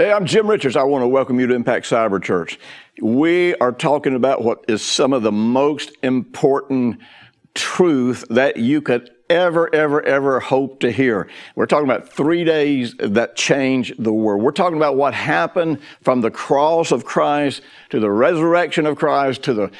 Hey, I'm Jim Richards. I want to welcome you to Impact Cyber Church. We are talking about what is some of the most important truth that you could ever, ever, ever hope to hear. We're talking about three days that changed the world. We're talking about what happened from the cross of Christ to the resurrection of Christ to the,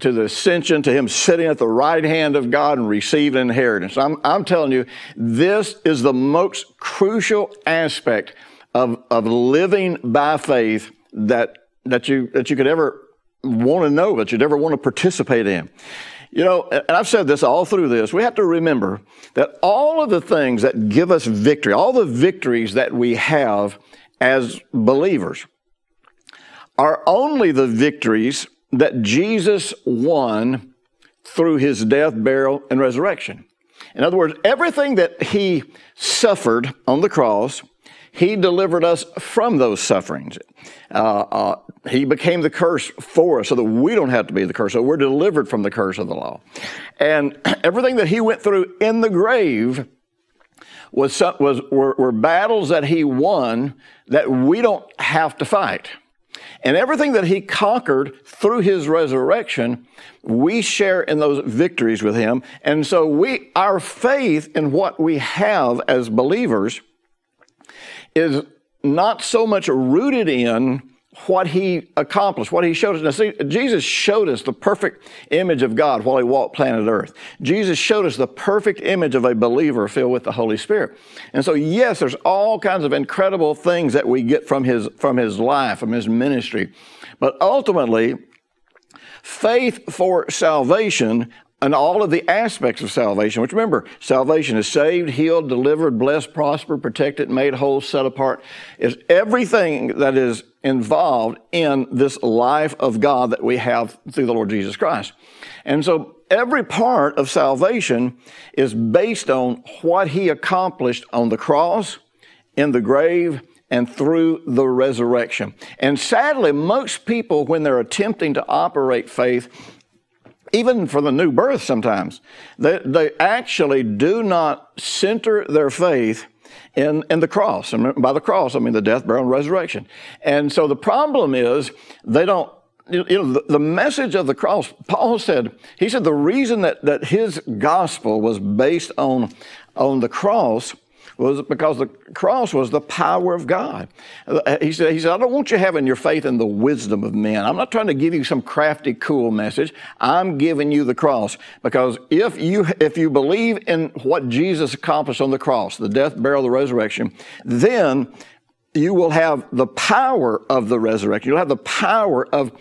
to the ascension to Him sitting at the right hand of God and receiving inheritance. I'm, I'm telling you, this is the most crucial aspect of, of living by faith that, that, you, that you could ever want to know, that you'd ever want to participate in. You know, and I've said this all through this, we have to remember that all of the things that give us victory, all the victories that we have as believers, are only the victories that Jesus won through his death, burial, and resurrection. In other words, everything that he suffered on the cross, he delivered us from those sufferings. Uh, uh, he became the curse for us so that we don't have to be the curse. So we're delivered from the curse of the law. And everything that he went through in the grave was, was were, were battles that he won that we don't have to fight. And everything that he conquered through his resurrection, we share in those victories with him. And so we, our faith in what we have as believers is not so much rooted in what he accomplished, what he showed us. Now, see, Jesus showed us the perfect image of God while he walked planet Earth. Jesus showed us the perfect image of a believer filled with the Holy Spirit. And so, yes, there's all kinds of incredible things that we get from his, from his life, from his ministry. But ultimately, faith for salvation and all of the aspects of salvation, which remember, salvation is saved, healed, delivered, blessed, prospered, protected, made whole, set apart, is everything that is involved in this life of God that we have through the Lord Jesus Christ. And so every part of salvation is based on what he accomplished on the cross, in the grave, and through the resurrection. And sadly, most people, when they're attempting to operate faith, even for the new birth sometimes, they, they actually do not center their faith in, in the cross. And by the cross, I mean the death, burial, and resurrection. And so the problem is they don't you know, the, the, message of the cross, Paul said, he said the reason that, that his gospel was based on, on the cross was because the cross was the power of God. Uh, he said, he said, I don't want you having your faith in the wisdom of men. I'm not trying to give you some crafty, cool message. I'm giving you the cross because if you, if you believe in what Jesus accomplished on the cross, the death, burial, the resurrection, then you will have the power of the resurrection. You'll have the power of,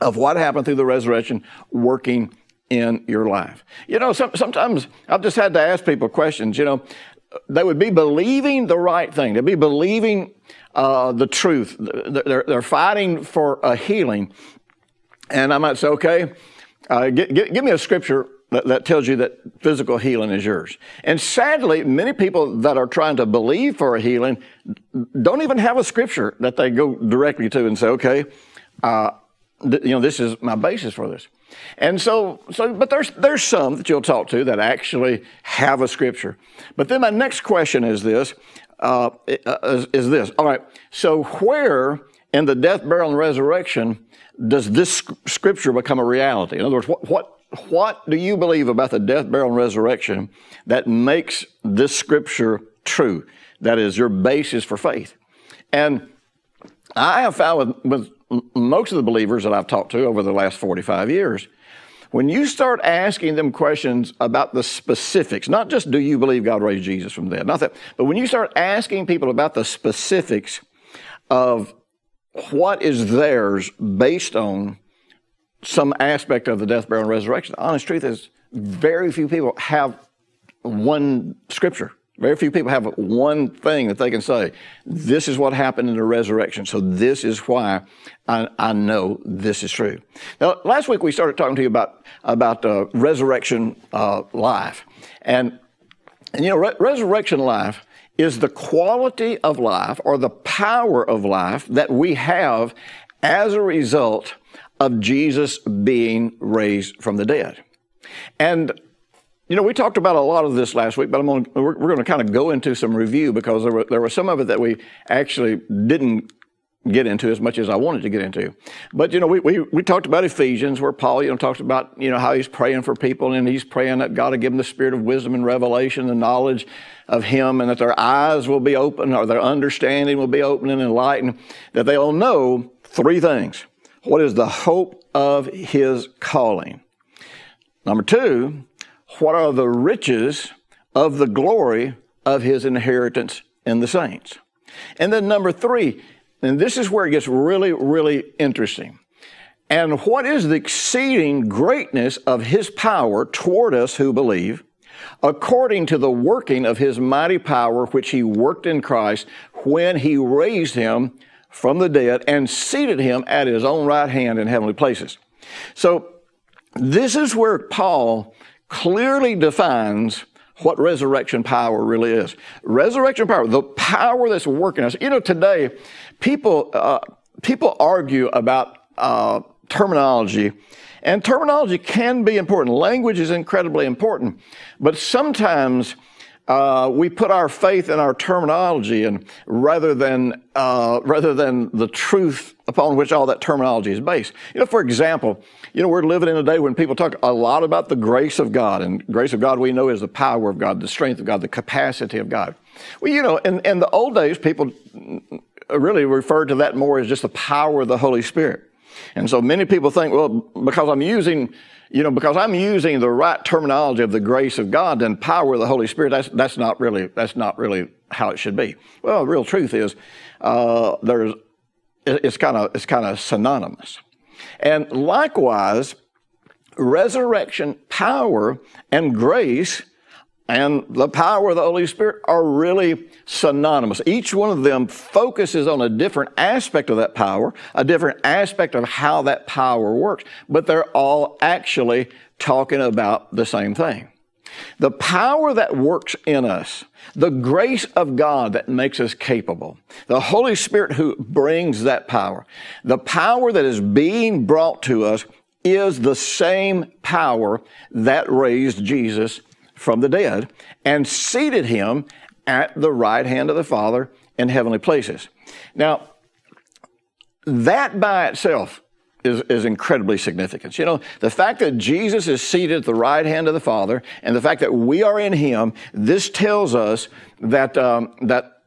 of what happened through the resurrection working in your life. You know, some, sometimes I've just had to ask people questions. You know, they would be believing the right thing. They'd be believing uh, the truth. They're, they're fighting for a healing. And I might say, okay, uh, give, give me a scripture that, that, tells you that physical healing is yours. And sadly, many people that are trying to believe for a healing don't even have a scripture that they go directly to and say, okay, uh, you know, this is my basis for this. And so, so, but there's, there's some that you'll talk to that actually have a scripture. But then my next question is this, uh, is, is this. All right. So where in the death, burial, and resurrection does this scripture become a reality? In other words, what, what, what do you believe about the death, burial, and resurrection that makes this scripture true? That is your basis for faith. And I have found with, with most of the believers that I've talked to over the last 45 years, when you start asking them questions about the specifics, not just do you believe God raised Jesus from the dead, not that, but when you start asking people about the specifics of what is theirs based on some aspect of the death, burial, and resurrection, the honest truth is very few people have one scripture Very few people have one thing that they can say. This is what happened in the resurrection. So this is why I, I know this is true. Now, last week we started talking to you about about uh, resurrection uh, life, and and you know re- resurrection life is the quality of life or the power of life that we have as a result of Jesus being raised from the dead. And you know, we talked about a lot of this last week, but I'm gonna, we're, we're going to kind of go into some review because there were, there were some of it that we actually didn't get into as much as I wanted to get into. But, you know, we, we, we talked about Ephesians where Paul, you know, talks about, you know, how he's praying for people and he's praying that God will give them the spirit of wisdom and revelation, the knowledge of him and that their eyes will be open or their understanding will be open and enlightened, that they'll know three things. What is the hope of his calling? Number two, what are the riches of the glory of his inheritance in the saints? And then number three, and this is where it gets really, really interesting. And what is the exceeding greatness of his power toward us who believe, according to the working of his mighty power, which he worked in Christ when he raised him from the dead and seated him at his own right hand in heavenly places? So, this is where Paul clearly defines what resurrection power really is. Resurrection power, the power that's working us. You know, today people uh, people argue about uh, terminology, and terminology can be important. Language is incredibly important, but sometimes uh, we put our faith in our terminology and rather than uh, rather than the truth upon which all that terminology is based. You know, for example, you know we're living in a day when people talk a lot about the grace of God, and grace of God we know is the power of God, the strength of God, the capacity of God. Well, you know, in, in the old days, people really referred to that more as just the power of the Holy Spirit. And so many people think, well, because I'm using you know, because I'm using the right terminology of the grace of God and power of the Holy Spirit, that's, that's not really, that's not really how it should be. Well, the real truth is, uh, there's, it's kind of, it's kind of synonymous. And likewise, resurrection power and grace and the power of the Holy Spirit are really synonymous. Each one of them focuses on a different aspect of that power, a different aspect of how that power works, but they're all actually talking about the same thing. The power that works in us, the grace of God that makes us capable, the Holy Spirit who brings that power, the power that is being brought to us is the same power that raised Jesus from the dead and seated him at the right hand of the Father in heavenly places. Now, that by itself is, is incredibly significant. You know, the fact that Jesus is seated at the right hand of the Father and the fact that we are in him, this tells us that, um, that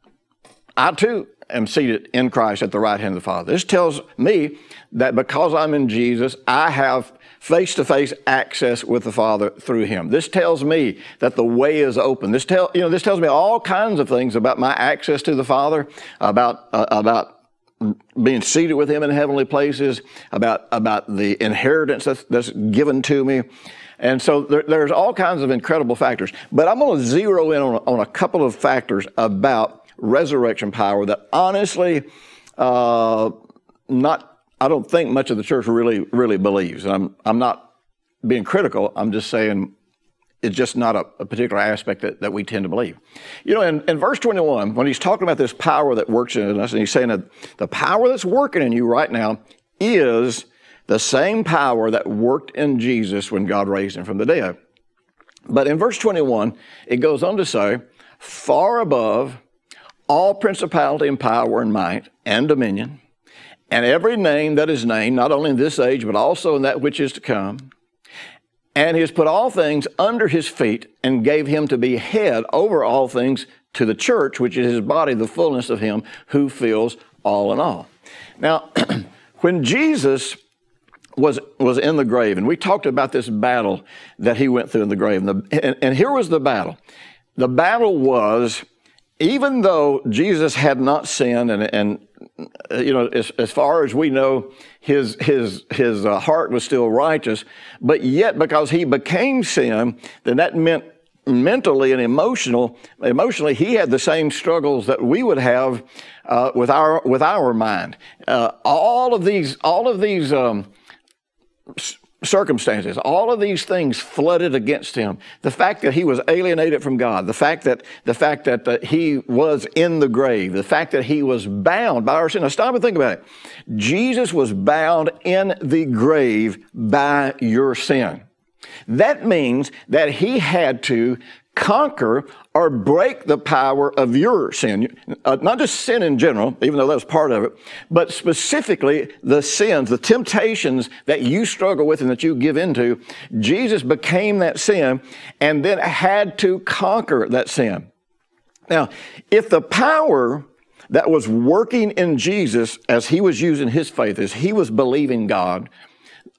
I too am seated in Christ at the right hand of the Father. This tells me that because I'm in Jesus, I have face to face access with the Father through Him. This tells me that the way is open. This tell you know this tells me all kinds of things about my access to the Father, about uh, about being seated with Him in heavenly places, about about the inheritance that's, that's given to me. And so there, there's all kinds of incredible factors. But I'm going to zero in on, on a couple of factors about resurrection power that honestly, uh, not I don't think much of the church really, really believes. And I'm, I'm not being critical. I'm just saying it's just not a, a particular aspect that, that we tend to believe. You know, in, in verse 21, when he's talking about this power that works in us, and he's saying that the power that's working in you right now is the same power that worked in Jesus when God raised him from the dead. But in verse 21, it goes on to say, far above all principality and power and might and dominion and every name that is named, not only in this age, but also in that which is to come. And he has put all things under his feet and gave him to be head over all things to the church, which is his body, the fullness of him who fills all in all. Now, when Jesus was, was in the grave, and we talked about this battle that he went through in the grave, and, the, and, and here was the battle. The battle was, even though Jesus had not sinned and, and uh, you know, as, as far as we know, his his his uh, heart was still righteous, but yet because he became sin, then that meant mentally and emotional, emotionally, he had the same struggles that we would have uh, with our with our mind. Uh, all of these, all of these um, circumstances, all of these things flooded against him. The fact that he was alienated from God, the fact that the fact that uh, he was in the grave, the fact that he was bound by our sin. Now stop and think about it. Jesus was bound in the grave by your sin. That means that he had to conquer or break the power of your sin. Uh, not just sin in general, even though that was part of it, but specifically the sins, the temptations that you struggle with and that you give into. Jesus became that sin and then had to conquer that sin. Now, if the power that was working in Jesus as he was using his faith, as he was believing God,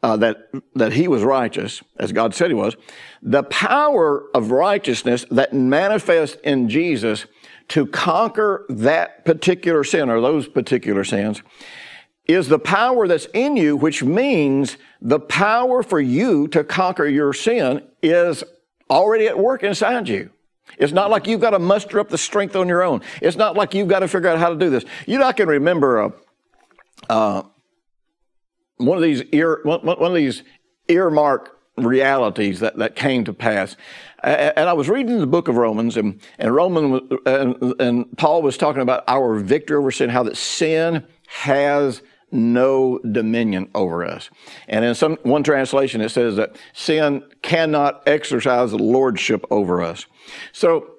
uh, that, that he was righteous, as God said he was, the power of righteousness that manifests in Jesus to conquer that particular sin or those particular sins is the power that's in you, which means the power for you to conquer your sin is already at work inside you. It's not like you've got to muster up the strength on your own. It's not like you've got to figure out how to do this. You know, I can remember a, uh, one of these ear, one, of these earmark realities that, that came to pass. And I was reading the book of Romans, and, and Roman uh, and, and Paul was talking about our victory over sin, how that sin has no dominion over us. And in some one translation, it says that sin cannot exercise lordship over us. So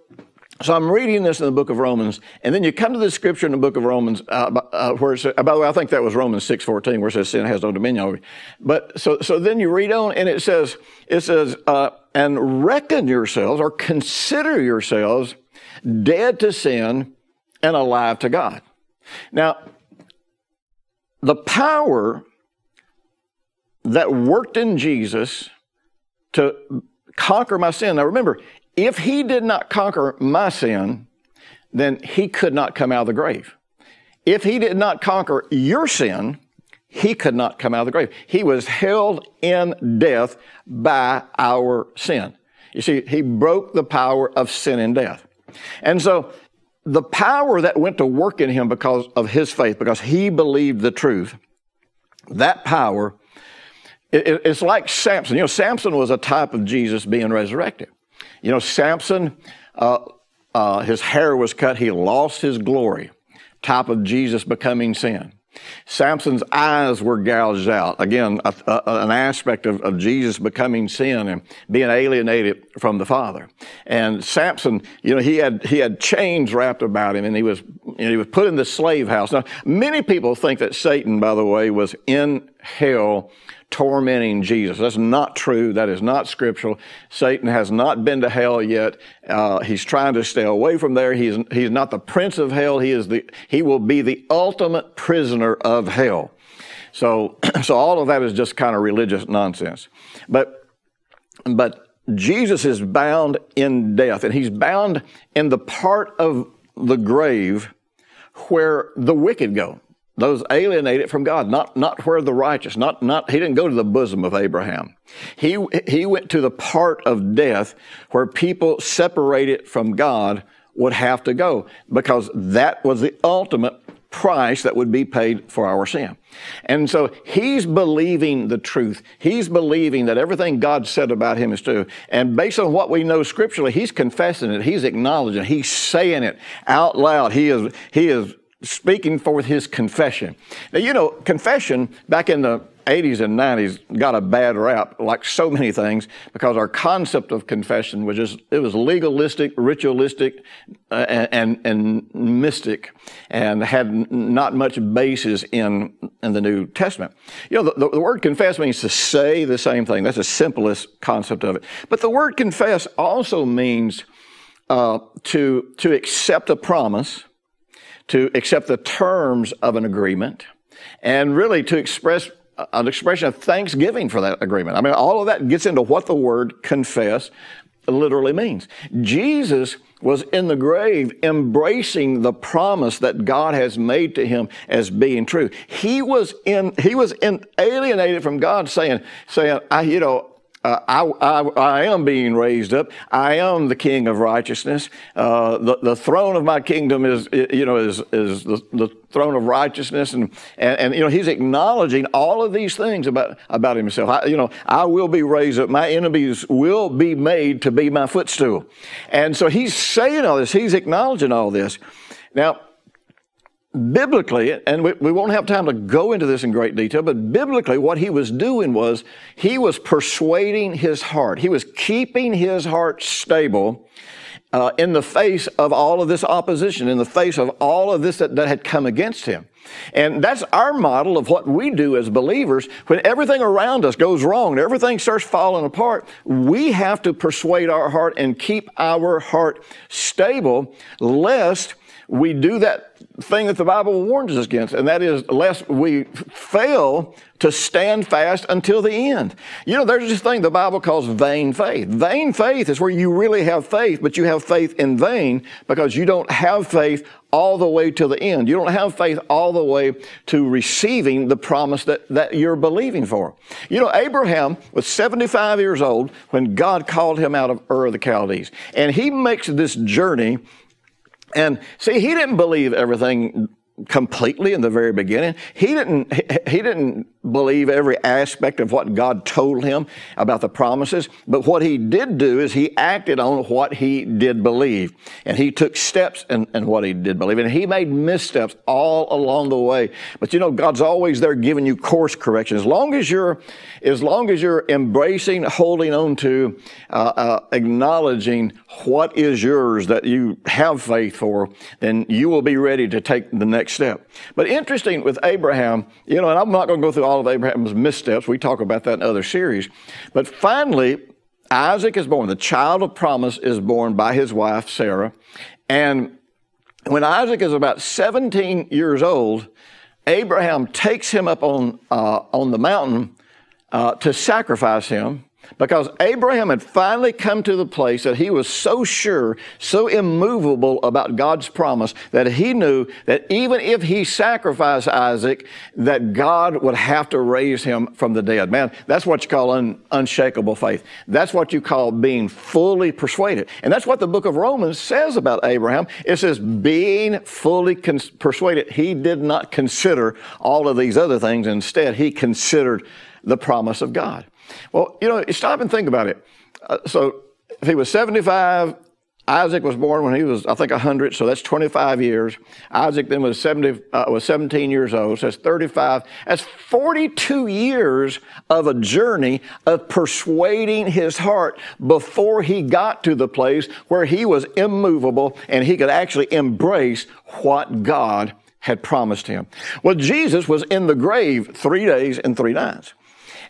so I'm reading this in the book of Romans, and then you come to the scripture in the book of Romans, uh, uh, where it says, by the way, I think that was Romans 6.14, where it says sin has no dominion over you. But so, so then you read on, and it says, it says, uh, and reckon yourselves or consider yourselves dead to sin and alive to God. Now, the power that worked in Jesus to conquer my sin. Now remember, if he did not conquer my sin, then he could not come out of the grave. If he did not conquer your sin, he could not come out of the grave. He was held in death by our sin. You see, he broke the power of sin and death. And so the power that went to work in him because of his faith, because he believed the truth, that power, it's like Samson. You know, Samson was a type of Jesus being resurrected. You know, Samson, uh, uh, his hair was cut, he lost his glory, type of Jesus becoming sin. Samson's eyes were gouged out. Again, a, a, an aspect of, of, Jesus becoming sin and being alienated from the Father. And Samson, you know, he had he had chains wrapped about him, and he was you know, he was put in the slave house. Now, many people think that Satan, by the way, was in hell tormenting Jesus. That's not true. That is not scriptural. Satan has not been to hell yet. Uh, he's trying to stay away from there. He's, he's not the prince of hell. He is the, he will be the ultimate prisoner of hell. So, so all of that is just kind of religious nonsense. But, but Jesus is bound in death and he's bound in the part of the grave where the wicked go those alienated from God, not, not where the righteous, not, not, he didn't go to the bosom of Abraham. He, he went to the part of death where people separated from God would have to go because that was the ultimate price that would be paid for our sin. And so he's believing the truth. He's believing that everything God said about him is true. And based on what we know scripturally, he's confessing it. He's acknowledging it. He's saying it out loud. He is, he is speaking forth his confession. Now, you know, confession back in the 80s and 90s got a bad rap, like so many things, because our concept of confession was just, it was legalistic, ritualistic, uh, and, and mystic, and had not much basis in, in the New Testament. You know, the, the word confess means to say the same thing. That's the simplest concept of it. But the word confess also means uh, to, to accept a promise, to accept the terms of an agreement, and really to express an expression of thanksgiving for that agreement. I mean, all of that gets into what the word confess literally means. Jesus was in the grave embracing the promise that God has made to him as being true. He was in, he was in, alienated from God saying, saying, I, you know, uh, I, I, I, am being raised up. I am the King of righteousness. Uh, the, the throne of my kingdom is, you know, is, is the, the throne of righteousness. And, and, and, you know, he's acknowledging all of these things about, about himself. I, you know, I will be raised up. My enemies will be made to be my footstool. And so he's saying all this. He's acknowledging all this. Now, biblically, and we, we, won't have time to go into this in great detail, but biblically, what he was doing was he was persuading his heart. He was keeping his heart stable uh, in the face of all of this opposition, in the face of all of this that, that had come against him. And that's our model of what we do as believers. When everything around us goes wrong, everything starts falling apart, we have to persuade our heart and keep our heart stable, lest we do that thing that the Bible warns us against, and that is lest we fail to stand fast until the end. You know, there's this thing the Bible calls vain faith. Vain faith is where you really have faith, but you have faith in vain because you don't have faith all the way to the end. You don't have faith all the way to receiving the promise that, that you're believing for. You know, Abraham was 75 years old when God called him out of Ur of the Chaldees. And he makes this journey and see, he didn't believe everything completely in the very beginning. He didn't, he didn't believe every aspect of what God told him about the promises, but what he did do is he acted on what he did believe. And he took steps in, in what he did believe. And he made missteps all along the way. But you know, God's always there giving you course correction. As long as you're, as long as you're embracing, holding on to, uh, uh, acknowledging what is yours that you have faith for, then you will be ready to take the next step. But interesting with Abraham, you know, and I'm not going to go through all of Abraham's missteps. We talk about that in other series. But finally, Isaac is born. The child of promise is born by his wife, Sarah. And when Isaac is about 17 years old, Abraham takes him up on, uh, on the mountain uh, to sacrifice him. Because Abraham had finally come to the place that he was so sure, so immovable about God's promise that he knew that even if he sacrificed Isaac, that God would have to raise him from the dead. Man, that's what you call un- unshakable faith. That's what you call being fully persuaded. And that's what the book of Romans says about Abraham. It says being fully cons- persuaded. He did not consider all of these other things. Instead, he considered the promise of God. Well, you know, stop and think about it. Uh, so if he was 75, Isaac was born when he was, I think, 100, so that's 25 years. Isaac then was 70, uh, was 17 years old, so that's 35. That's 42 years of a journey of persuading his heart before he got to the place where he was immovable and he could actually embrace what God had promised him. Well, Jesus was in the grave three days and three nights.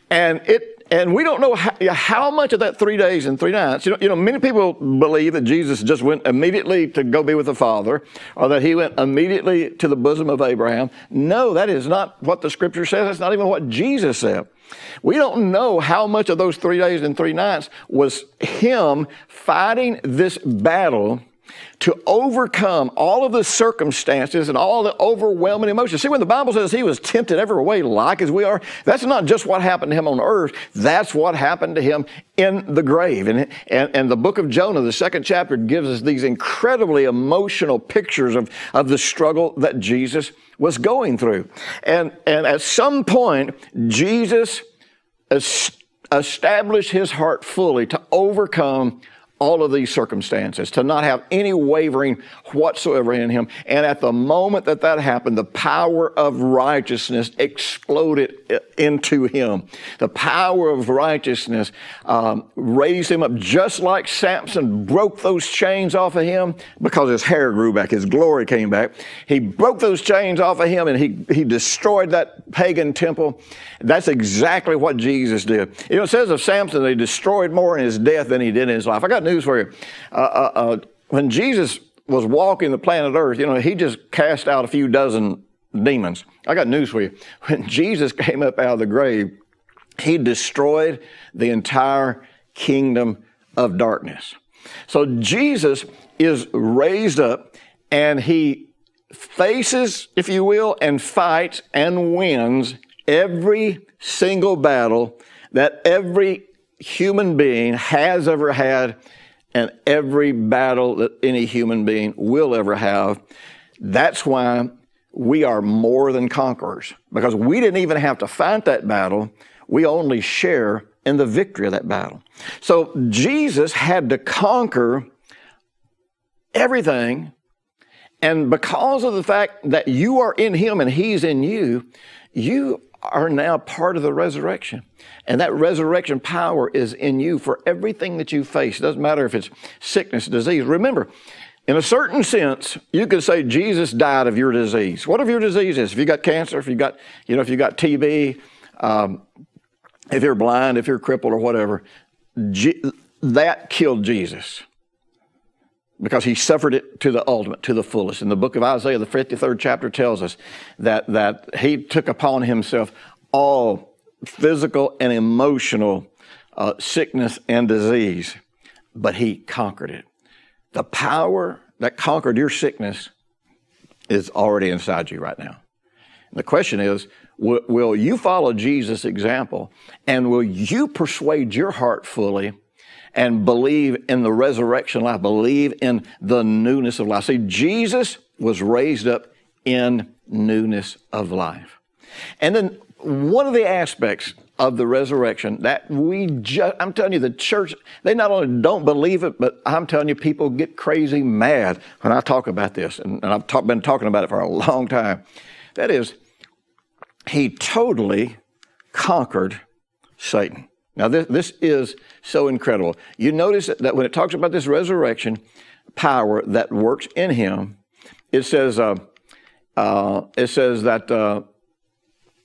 And it and we don't know how, how, much of that three days and three nights. You know, you know, many people believe that Jesus just went immediately to go be with the Father, or that he went immediately to the bosom of Abraham. No, that is not what the Scripture says. That's not even what Jesus said. We don't know how much of those three days and three nights was him fighting this battle to overcome all of the circumstances and all the overwhelming emotions. See, when the Bible says he was tempted every way like as we are, that's not just what happened to him on earth, that's what happened to him in the grave. And, and, and the book of Jonah, the second chapter, gives us these incredibly emotional pictures of, of the struggle that Jesus was going through. And, and at some point, Jesus established his heart fully to overcome all of these circumstances, to not have any wavering whatsoever in him. And at the moment that that happened, the power of righteousness exploded into him. The power of righteousness um, raised him up just like Samson broke those chains off of him because his hair grew back, his glory came back. He broke those chains off of him and he, he destroyed that pagan temple. That's exactly what Jesus did. You know, it says of Samson that he destroyed more in his death than he did in his life. I got news for you. Uh, uh, uh, when Jesus was walking the planet Earth, you know, he just cast out a few dozen demons. I got news for you. When Jesus came up out of the grave, he destroyed the entire kingdom of darkness. So Jesus is raised up and he faces, if you will, and fights and wins every single battle that every human being has ever had and every battle that any human being will ever have. That's why we are more than conquerors because we didn't even have to fight that battle. We only share in the victory of that battle. So Jesus had to conquer everything. And because of the fact that you are in him and he's in you, you are now part of the resurrection. And that resurrection power is in you for everything that you face. It doesn't matter if it's sickness, disease. Remember, in a certain sense, you could say Jesus died of your disease. Whatever your disease is, if you got cancer, if you got, you know, if you got TB, um, if you're blind, if you're crippled or whatever, G- that killed Jesus because he suffered it to the ultimate, to the fullest. In the book of Isaiah, the 53rd chapter tells us that, that he took upon himself all physical and emotional uh, sickness and disease, but he conquered it. The power that conquered your sickness is already inside you right now. And the question is, will, will you follow Jesus' example and will you persuade your heart fully and believe in the resurrection life, believe in the newness of life. See, Jesus was raised up in newness of life. And then one of the aspects of the resurrection that we just, I'm telling you, the church, they not only don't believe it, but I'm telling you, people get crazy mad when I talk about this. And, and I've talk, been talking about it for a long time. That is, he totally conquered Satan. Now, this, this is so incredible. You notice that when it talks about this resurrection power that works in him, it says, uh, uh, it says that uh,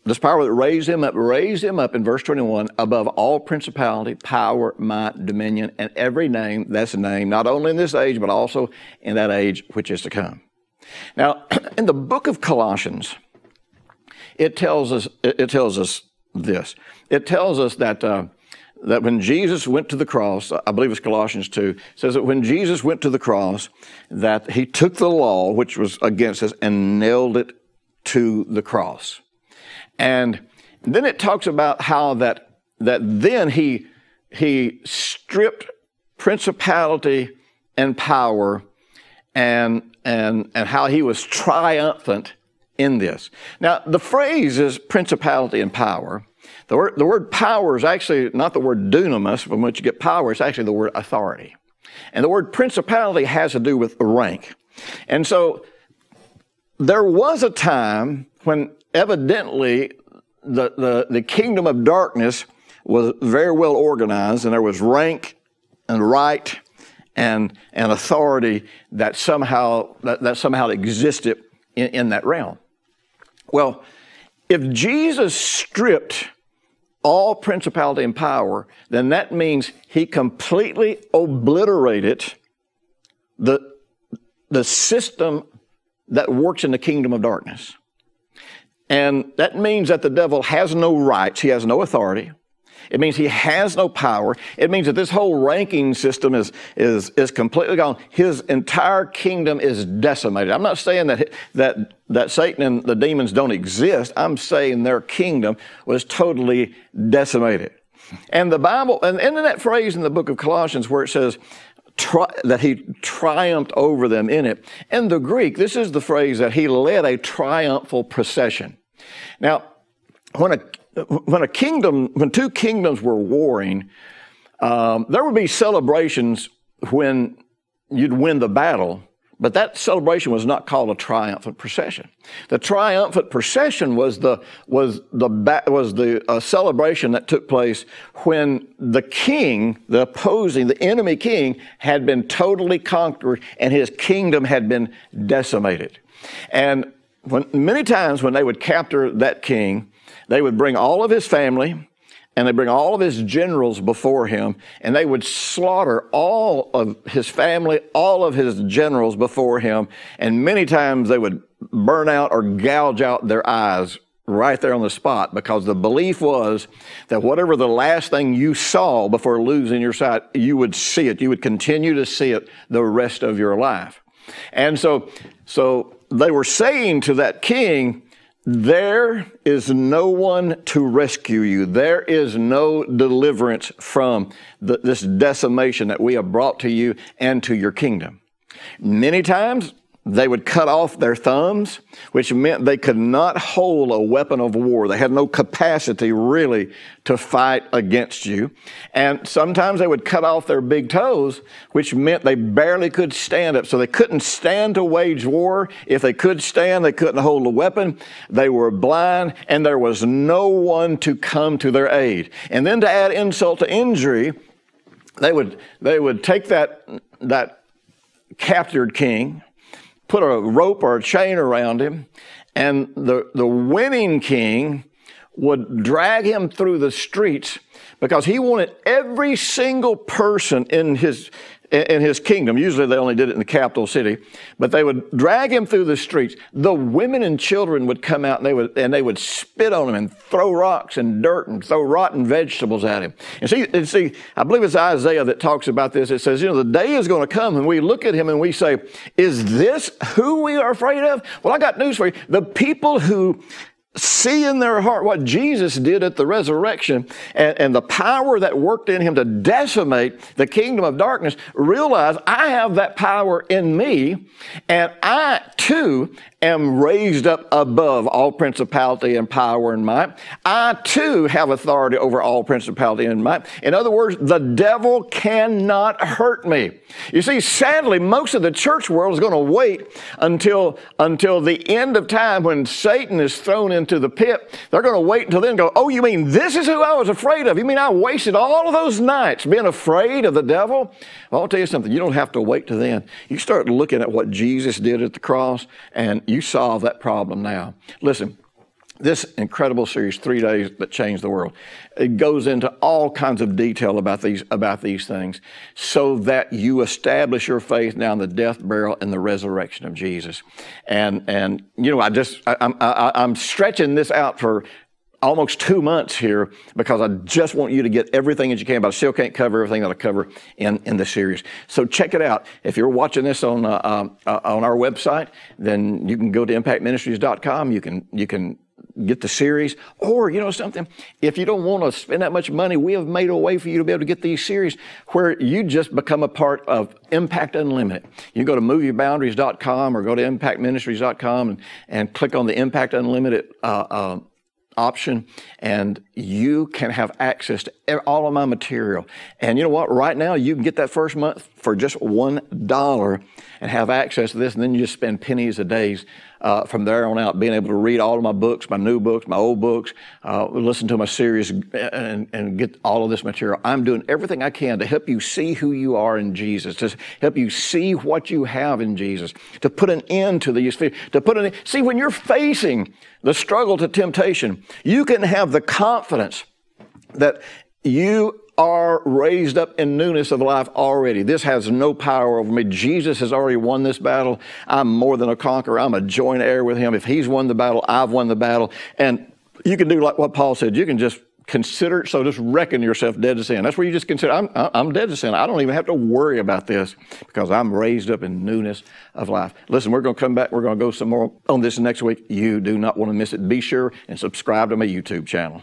this power that raised him up, raised him up in verse 21 above all principality, power, might, dominion, and every name that's a name, not only in this age, but also in that age which is to come. Now, in the book of Colossians, it tells us, it tells us this. It tells us that uh, that when Jesus went to the cross, I believe it's Colossians 2, says that when Jesus went to the cross, that he took the law, which was against us, and nailed it to the cross. And then it talks about how that, that then he, he stripped principality and power and, and, and how he was triumphant in this. Now, the phrase is principality and power. The word, the word power is actually not the word dunamis, from which you get power, it's actually the word authority. And the word principality has to do with rank. And so there was a time when evidently the, the, the kingdom of darkness was very well organized and there was rank and right and, and authority that somehow, that, that somehow existed in, in that realm. Well, if Jesus stripped all principality and power, then that means he completely obliterated the, the system that works in the kingdom of darkness. And that means that the devil has no rights, he has no authority. It means he has no power. It means that this whole ranking system is, is, is completely gone. His entire kingdom is decimated. I'm not saying that, that, that Satan and the demons don't exist. I'm saying their kingdom was totally decimated. And the Bible, and in that phrase in the book of Colossians where it says, Tri- that he triumphed over them in it. In the Greek, this is the phrase that he led a triumphal procession. Now, when a when a kingdom, when two kingdoms were warring, um, there would be celebrations when you'd win the battle, but that celebration was not called a triumphant procession. The triumphant procession was the was the was the uh, celebration that took place when the king, the opposing, the enemy king, had been totally conquered and his kingdom had been decimated. And when, many times when they would capture that king, they would bring all of his family and they bring all of his generals before him and they would slaughter all of his family, all of his generals before him. And many times they would burn out or gouge out their eyes right there on the spot because the belief was that whatever the last thing you saw before losing your sight, you would see it. You would continue to see it the rest of your life. And so, so they were saying to that king, there is no one to rescue you. There is no deliverance from the, this decimation that we have brought to you and to your kingdom. Many times, they would cut off their thumbs, which meant they could not hold a weapon of war. They had no capacity really to fight against you. And sometimes they would cut off their big toes, which meant they barely could stand up. So they couldn't stand to wage war. If they could stand, they couldn't hold a weapon. They were blind and there was no one to come to their aid. And then to add insult to injury, they would, they would take that, that captured king, put a rope or a chain around him, and the, the winning king would drag him through the streets because he wanted every single person in his in his kingdom. Usually they only did it in the capital city, but they would drag him through the streets. The women and children would come out and they would, and they would spit on him and throw rocks and dirt and throw rotten vegetables at him. And see, and see, I believe it's Isaiah that talks about this. It says, you know, the day is going to come and we look at him and we say, is this who we are afraid of? Well, I got news for you. The people who see in their heart what Jesus did at the resurrection and, and, the power that worked in him to decimate the kingdom of darkness, realize I have that power in me and I too am raised up above all principality and power and might. I too have authority over all principality and might. In other words, the devil cannot hurt me. You see, sadly, most of the church world is going to wait until, until the end of time when Satan is thrown into the pit. They're going to wait until then go, oh, you mean this is who I was afraid of? You mean I wasted all of those nights being afraid of the devil? Well, I'll tell you something. You don't have to wait till then. You start looking at what Jesus did at the cross and you solve that problem now. Listen, this incredible series, Three Days That Changed the World, it goes into all kinds of detail about these, about these things so that you establish your faith now in the death, burial, and the resurrection of Jesus. And, and you know, I just, I, I'm, I, I'm stretching this out for almost two months here because I just want you to get everything that you can, but I still can't cover everything that I cover in, in the series. So check it out. If you're watching this on, uh, um, uh, on our website, then you can go to impactministries.com. You can, you can get the series. Or, you know something, if you don't want to spend that much money, we have made a way for you to be able to get these series where you just become a part of Impact Unlimited. You go to movyboundaries.com or go to impactministries.com and, and click on the Impact Unlimited uh, uh, option and you can have access to all of my material. And you know what? Right now you can get that first month for just one dollar and have access to this and then you just spend pennies a day uh, from there on out, being able to read all of my books, my new books, my old books, uh, listen to my series, and, and get all of this material. I'm doing everything I can to help you see who you are in Jesus, to help you see what you have in Jesus, to put an end to these fears, to put an see when you're facing the struggle to temptation, you can have the confidence that you are raised up in newness of life already. This has no power over me. Jesus has already won this battle. I'm more than a conqueror. I'm a joint heir with him. If he's won the battle, I've won the battle. And you can do like what Paul said. You can just consider, so just reckon yourself dead to sin. That's where you just consider, I'm, I'm dead to sin. I don't even have to worry about this because I'm raised up in newness of life. Listen, we're going to come back. We're going to go some more on this next week. You do not want to miss it. Be sure and subscribe to my YouTube channel.